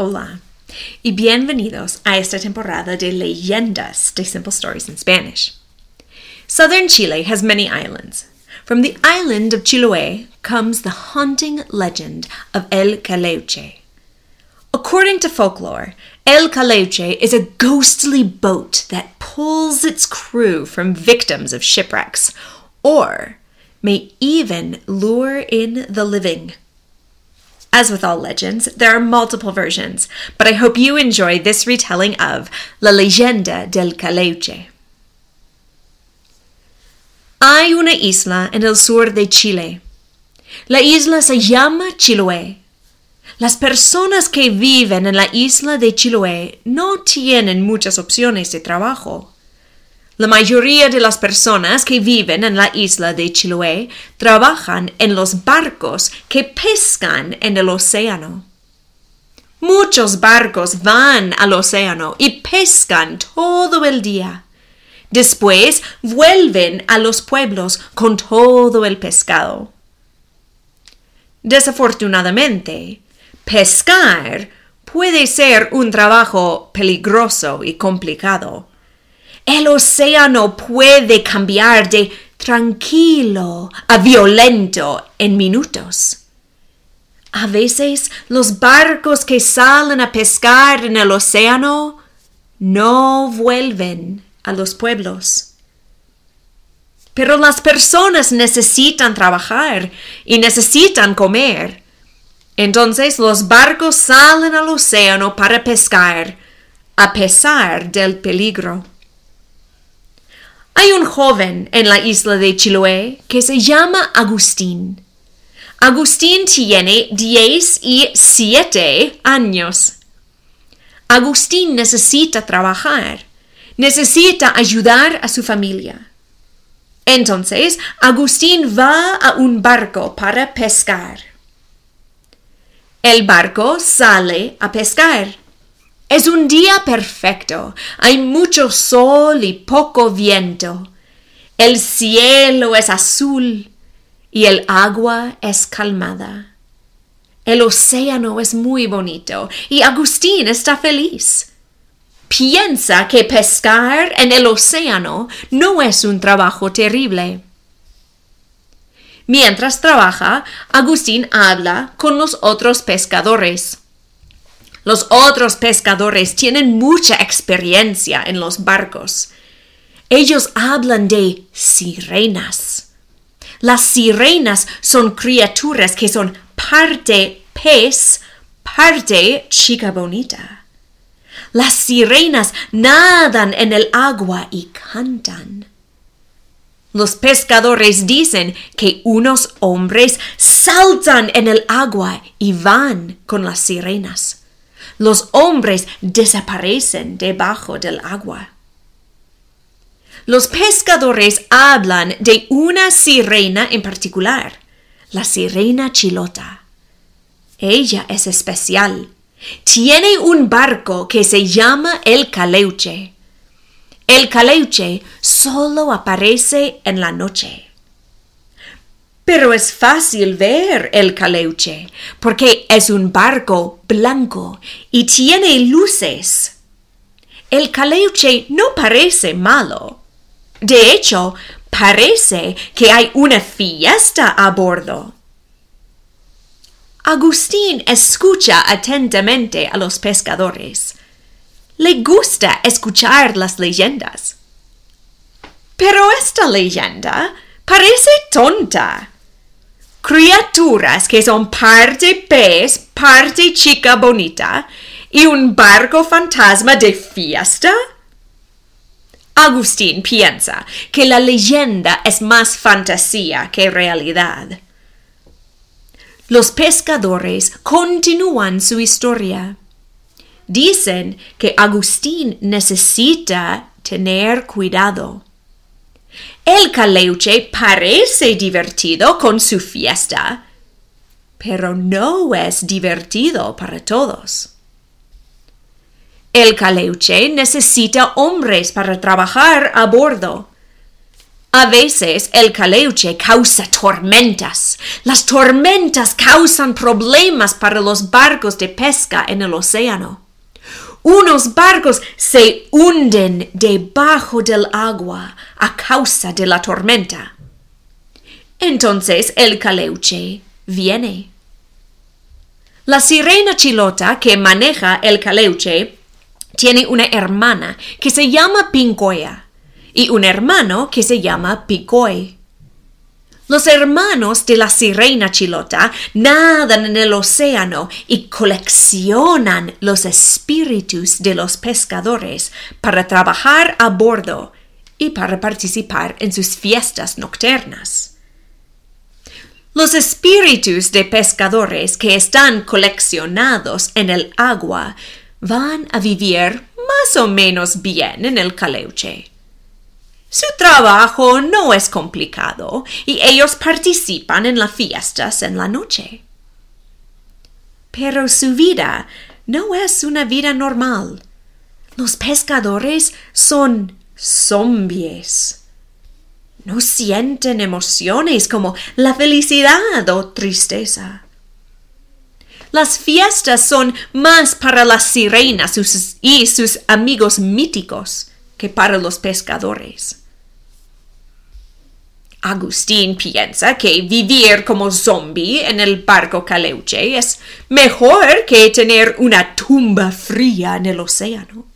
Hola y bienvenidos a esta temporada de leyendas de Simple Stories in Spanish. Southern Chile has many islands. From the island of Chiloé comes the haunting legend of El Caleuche. According to folklore, El Caleuche is a ghostly boat that pulls its crew from victims of shipwrecks, or may even lure in the living. As with all legends, there are multiple versions, but I hope you enjoy this retelling of La Leyenda del Caleuche. Hay una isla en el sur de Chile. La isla se llama Chiloé. Las personas que viven en la isla de Chiloé no tienen muchas opciones de trabajo. La mayoría de las personas que viven en la isla de Chiloé trabajan en los barcos que pescan en el océano. Muchos barcos van al océano y pescan todo el día. Después vuelven a los pueblos con todo el pescado. Desafortunadamente, pescar puede ser un trabajo peligroso y complicado. El océano puede cambiar de tranquilo a violento en minutos. A veces los barcos que salen a pescar en el océano no vuelven a los pueblos. Pero las personas necesitan trabajar y necesitan comer. Entonces los barcos salen al océano para pescar, a pesar del peligro. Hay un joven en la isla de Chiloé que se llama Agustín. Agustín tiene 10 y 7 años. Agustín necesita trabajar, necesita ayudar a su familia. Entonces, Agustín va a un barco para pescar. El barco sale a pescar. Es un día perfecto. Hay mucho sol y poco viento. El cielo es azul y el agua es calmada. El océano es muy bonito y Agustín está feliz. Piensa que pescar en el océano no es un trabajo terrible. Mientras trabaja, Agustín habla con los otros pescadores. Los otros pescadores tienen mucha experiencia en los barcos. Ellos hablan de sirenas. Las sirenas son criaturas que son parte pez, parte chica bonita. Las sirenas nadan en el agua y cantan. Los pescadores dicen que unos hombres saltan en el agua y van con las sirenas los hombres desaparecen debajo del agua. Los pescadores hablan de una sirena en particular, la sirena chilota. Ella es especial. Tiene un barco que se llama el caleuche. El caleuche solo aparece en la noche. Pero es fácil ver el caleuche, porque es un barco blanco y tiene luces. El caleuche no parece malo. De hecho, parece que hay una fiesta a bordo. Agustín escucha atentamente a los pescadores. Le gusta escuchar las leyendas. Pero esta leyenda parece tonta criaturas que son parte pez, parte chica bonita y un barco fantasma de fiesta? Agustín piensa que la leyenda es más fantasía que realidad. Los pescadores continúan su historia. Dicen que Agustín necesita tener cuidado el caleuche parece divertido con su fiesta, pero no es divertido para todos. El caleuche necesita hombres para trabajar a bordo. A veces el caleuche causa tormentas. Las tormentas causan problemas para los barcos de pesca en el océano. Unos barcos se hunden debajo del agua a causa de la tormenta. Entonces el caleuche viene. La sirena chilota que maneja el caleuche tiene una hermana que se llama Pincoya y un hermano que se llama Picoy. Los hermanos de la sirena chilota nadan en el océano y coleccionan los espíritus de los pescadores para trabajar a bordo y para participar en sus fiestas nocturnas. Los espíritus de pescadores que están coleccionados en el agua van a vivir más o menos bien en el caleuche. Su trabajo no es complicado y ellos participan en las fiestas en la noche. Pero su vida no es una vida normal. Los pescadores son zombies. No sienten emociones como la felicidad o tristeza. Las fiestas son más para las sirenas y sus amigos míticos que para los pescadores. Agustín piensa que vivir como zombie en el barco Caleuche es mejor que tener una tumba fría en el océano.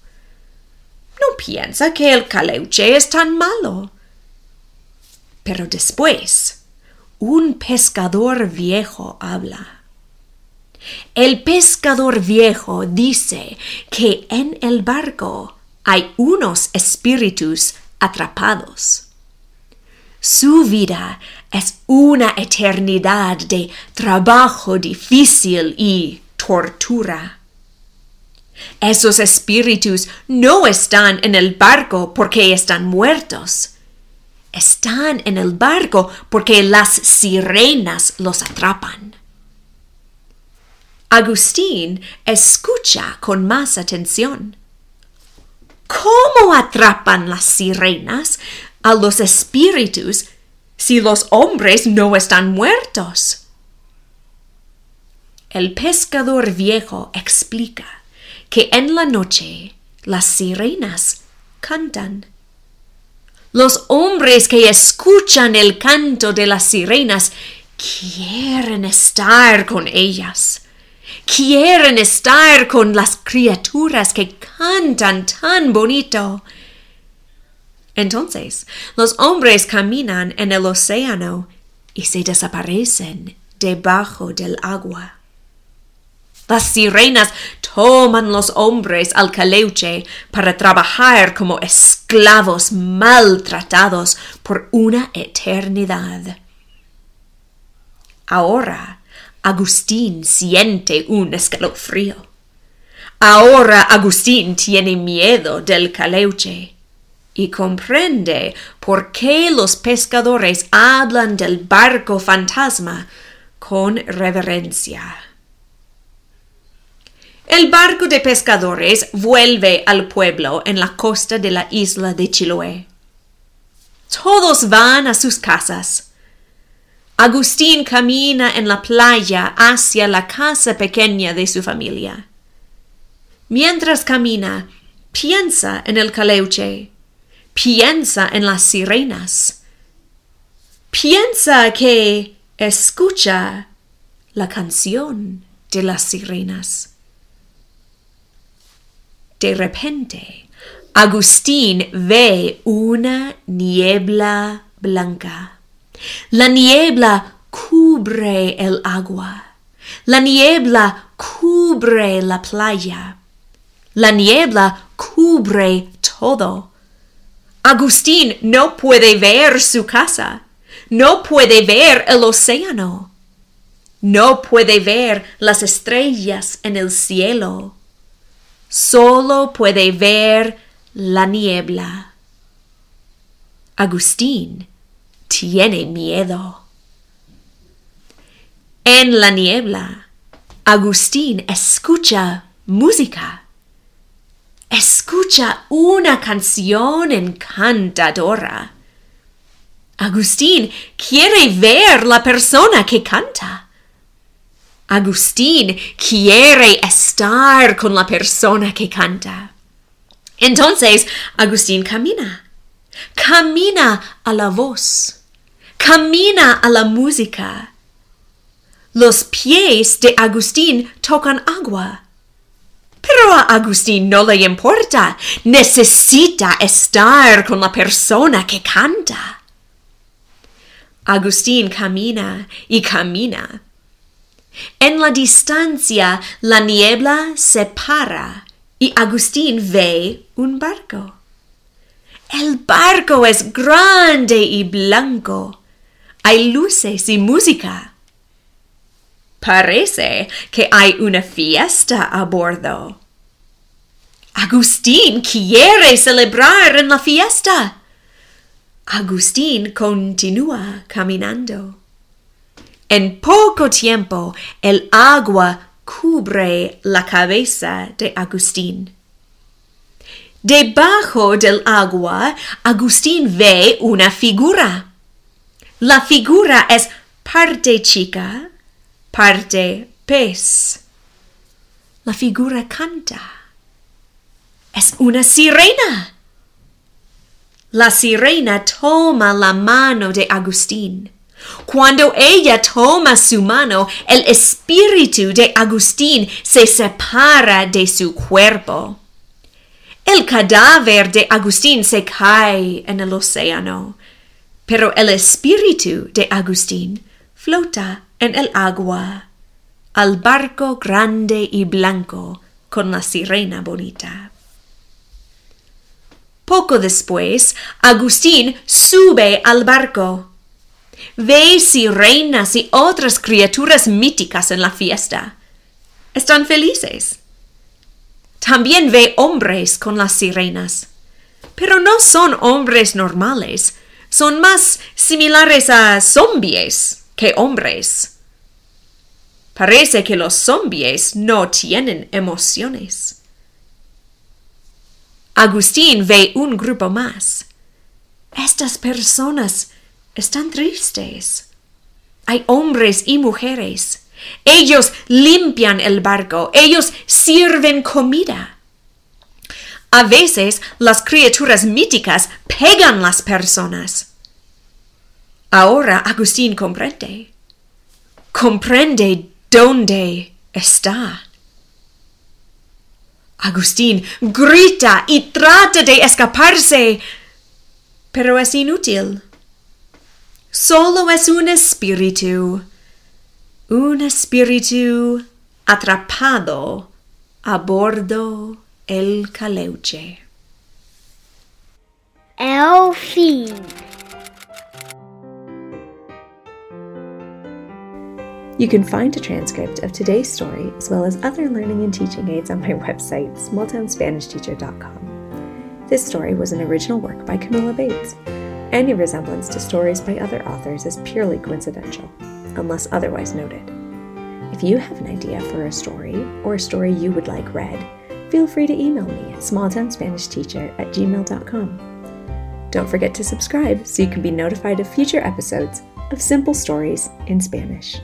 No piensa que el Caleuche es tan malo. Pero después, un pescador viejo habla. El pescador viejo dice que en el barco hay unos espíritus atrapados. Su vida es una eternidad de trabajo difícil y tortura. Esos espíritus no están en el barco porque están muertos. Están en el barco porque las sirenas los atrapan. Agustín escucha con más atención. ¿Cómo atrapan las sirenas a los espíritus si los hombres no están muertos? El pescador viejo explica que en la noche las sirenas cantan. Los hombres que escuchan el canto de las sirenas quieren estar con ellas. Quieren estar con las criaturas que cantan tan bonito entonces los hombres caminan en el océano y se desaparecen debajo del agua. Las sirenas toman los hombres al caleuche para trabajar como esclavos maltratados por una eternidad. Ahora Agustín siente un escalofrío. Ahora Agustín tiene miedo del caleuche y comprende por qué los pescadores hablan del barco fantasma con reverencia. El barco de pescadores vuelve al pueblo en la costa de la isla de Chiloé. Todos van a sus casas. Agustín camina en la playa hacia la casa pequeña de su familia. Mientras camina, piensa en el caleuche piensa en las sirenas. Piensa que escucha la canción de las sirenas. De repente, Agustín ve una niebla blanca. La niebla cubre el agua. La niebla cubre la playa. La niebla cubre todo. Agustín no puede ver su casa, no puede ver el océano, no puede ver las estrellas en el cielo, solo puede ver la niebla. Agustín tiene miedo. En la niebla, Agustín escucha música escucha una canción encantadora. Agustín quiere ver la persona que canta. Agustín quiere estar con la persona que canta. Entonces, Agustín camina. Camina a la voz. Camina a la música. Los pies de Agustín tocan agua. Pero a Agustín no le importa. Necesita estar con la persona que canta. Agustín camina y camina. En la distancia la niebla se para y Agustín ve un barco. El barco es grande y blanco. Hay luces y música. Parece que hay una fiesta a bordo. Agustín quiere celebrar en la fiesta. Agustín continúa caminando. En poco tiempo el agua cubre la cabeza de Agustín. Debajo del agua, Agustín ve una figura. La figura es parte chica, parte pez. La figura canta. Es una sirena. La sirena toma la mano de Agustín. Cuando ella toma su mano, el espíritu de Agustín se separa de su cuerpo. El cadáver de Agustín se cae en el océano, pero el espíritu de Agustín flota en el agua al barco grande y blanco con la sirena bonita. Poco después, Agustín sube al barco. Ve sirenas y otras criaturas míticas en la fiesta. Están felices. También ve hombres con las sirenas. Pero no son hombres normales, son más similares a zombies que hombres. Parece que los zombies no tienen emociones. Agustín ve un grupo más. Estas personas están tristes. Hay hombres y mujeres. Ellos limpian el barco. Ellos sirven comida. A veces las criaturas míticas pegan las personas. Ahora Agustín comprende. Comprende ¿Dónde está? Agustín grita y trata de escaparse, pero es inútil. Solo es un espíritu, un espíritu atrapado a bordo el caleuche. El fin. You can find a transcript of today's story as well as other learning and teaching aids on my website, smalltownspanishteacher.com. This story was an original work by Camilla Bates. Any resemblance to stories by other authors is purely coincidental, unless otherwise noted. If you have an idea for a story or a story you would like read, feel free to email me at smalltownspanishteacher at gmail.com. Don't forget to subscribe so you can be notified of future episodes of Simple Stories in Spanish.